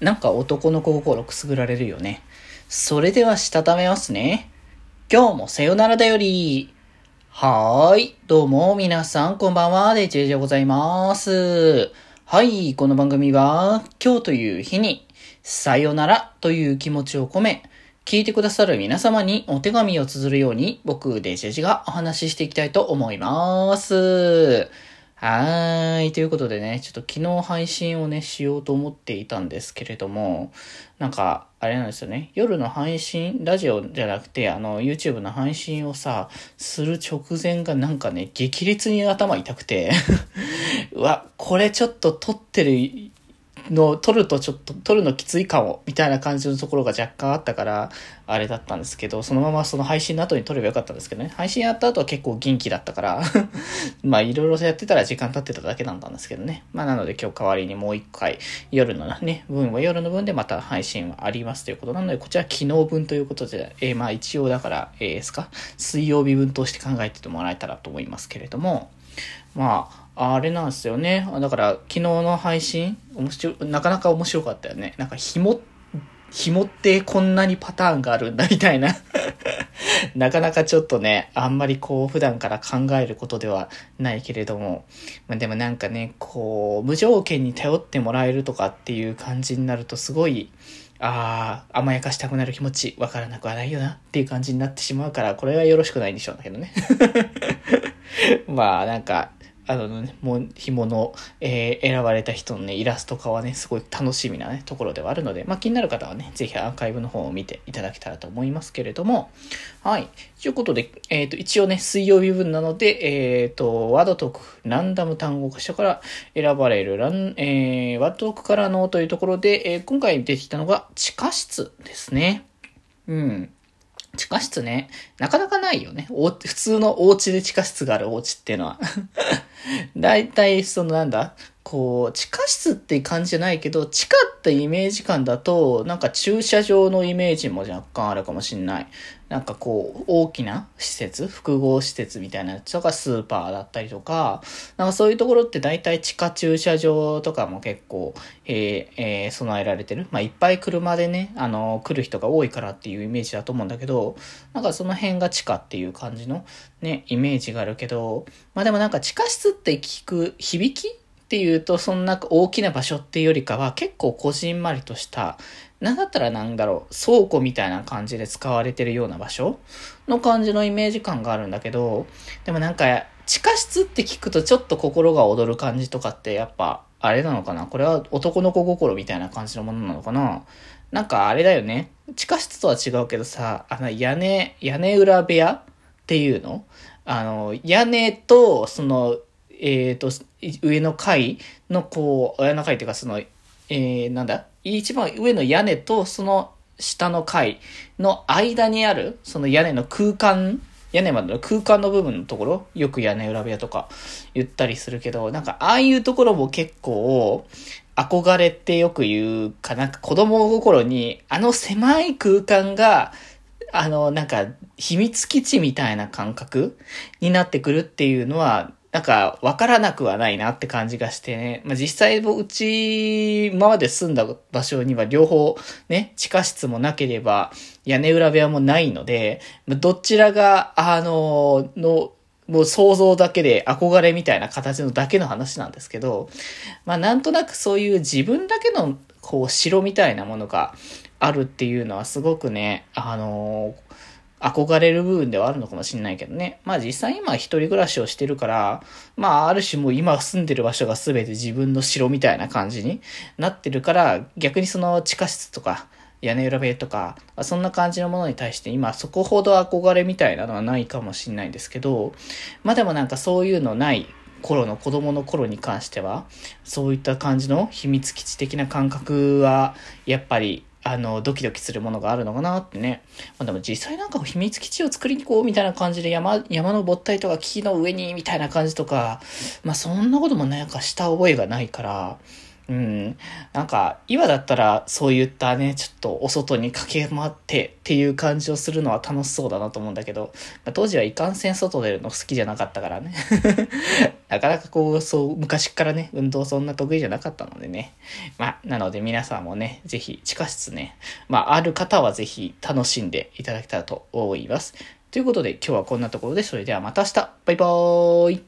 なんか男の子心くすぐられるよね。それではしたためますね。今日もさよならだより。はーい。どうも皆さんこんばんは。デジェジでございます。はい。この番組は今日という日にさよならという気持ちを込め聞いてくださる皆様にお手紙を綴るように僕デジェジがお話ししていきたいと思います。はい。ということでね、ちょっと昨日配信をね、しようと思っていたんですけれども、なんか、あれなんですよね。夜の配信、ラジオじゃなくて、あの、YouTube の配信をさ、する直前がなんかね、激烈に頭痛くて うわ、これちょっと撮ってるの取るとちょっと、取るのきついかも、みたいな感じのところが若干あったから、あれだったんですけど、そのままその配信の後に撮ればよかったんですけどね。配信やった後は結構元気だったから まあいろいろやってたら時間経ってただけなんだんですけどね。まあなので今日代わりにもう一回、夜のね、分は夜の分でまた配信はありますということなので、こちら昨日分ということで、えー、まあ一応だから、えー、ですか、水曜日分として考えててもらえたらと思いますけれども、まあ、あれなんですよね。だから、昨日の配信、面白、なかなか面白かったよね。なんか、紐、紐ってこんなにパターンがあるんだみたいな なかなかちょっとね、あんまりこう、普段から考えることではないけれども、まあ、でもなんかね、こう、無条件に頼ってもらえるとかっていう感じになると、すごい、ああ、甘やかしたくなる気持ち、わからなくはないよなっていう感じになってしまうから、これはよろしくないんでしょうけどね。まあ、なんか、あのね、もう紐の、えー、選ばれた人のね、イラスト化はね、すごい楽しみなね、ところではあるので、まあ気になる方はね、ぜひアーカイブの方を見ていただけたらと思いますけれども、はい。ということで、えっ、ー、と、一応ね、水曜日分なので、えっ、ー、と、ワードトーク、ランダム単語化者から選ばれるラン、えー、ワードトークからのというところで、えー、今回出てきたのが地下室ですね。うん。地下室ね、なかなかないよね。お普通のお家で地下室があるお家っていうのは。大体、そのなんだ、こう、地下室って感じじゃないけど、地下ってイメージ感だと、なんか駐車場のイメージも若干あるかもしんない。なんかこう、大きな施設、複合施設みたいなやつとか、スーパーだったりとか、なんかそういうところって大体地下駐車場とかも結構、えー、えー、備えられてる。まあ、いっぱい車でね、あの、来る人が多いからっていうイメージだと思うんだけど、なんかその辺が地下っていう感じのね、イメージがあるけど、まあでもなんか地下室って聞く響きっていうと、そんな大きな場所っていうよりかは、結構こじんまりとした、なんだったらなんだろう、倉庫みたいな感じで使われてるような場所の感じのイメージ感があるんだけど、でもなんか、地下室って聞くとちょっと心が躍る感じとかってやっぱ、あれなのかな？これは男の子心みたいな感じのものなのかな？なんかあれだよね。地下室とは違うけどさ、あの屋根、屋根裏部屋っていうの？あの、屋根と、その、えっ、ー、と、上の階の、こう、上の階っていうか、その、えー、なんだ？一番上の屋根と、その下の階の間にある、その屋根の空間、屋根までの空間の部分のところ、よく屋根裏部屋とか言ったりするけど、なんか、ああいうところも結構、憧れってよく言うかなんか子供心に、あの狭い空間が、あの、なんか、秘密基地みたいな感覚になってくるっていうのは、なんか、わからなくはないなって感じがしてね。まあ、実際、うち、今まで住んだ場所には両方、ね、地下室もなければ、屋根裏部屋もないので、どちらが、あの、の、もう想像だけで憧れみたいな形のだけの話なんですけど、まあなんとなくそういう自分だけのこう城みたいなものがあるっていうのはすごくね、あの憧れる部分ではあるのかもしれないけどね。まあ実際今一人暮らしをしてるから、まあある種もう今住んでる場所が全て自分の城みたいな感じになってるから、逆にその地下室とか屋根裏部屋とか、そんな感じのものに対して今そこほど憧れみたいなのはないかもしれないんですけど、まあでもなんかそういうのない頃の子供の頃に関しては、そういった感じの秘密基地的な感覚は、やっぱりあの、ドキドキするものがあるのかなってね。まあ、でも実際なんか秘密基地を作りに行こうみたいな感じで山、山登ったりとか木の上にみたいな感じとか、まあそんなこともなんかした覚えがないから、うん。なんか、今だったらそういったね、ちょっとお外に駆け回ってっていう感じをするのは楽しそうだなと思うんだけど、まあ、当時はいかんせん外出るの好きじゃなかったからね。なかなかこう、そう、昔からね、運動そんな得意じゃなかったのでね。まあ、なので皆さんもね、ぜひ地下室ね、まあ、ある方はぜひ楽しんでいただけたらと思います。ということで今日はこんなところで、それではまた明日バイバーイ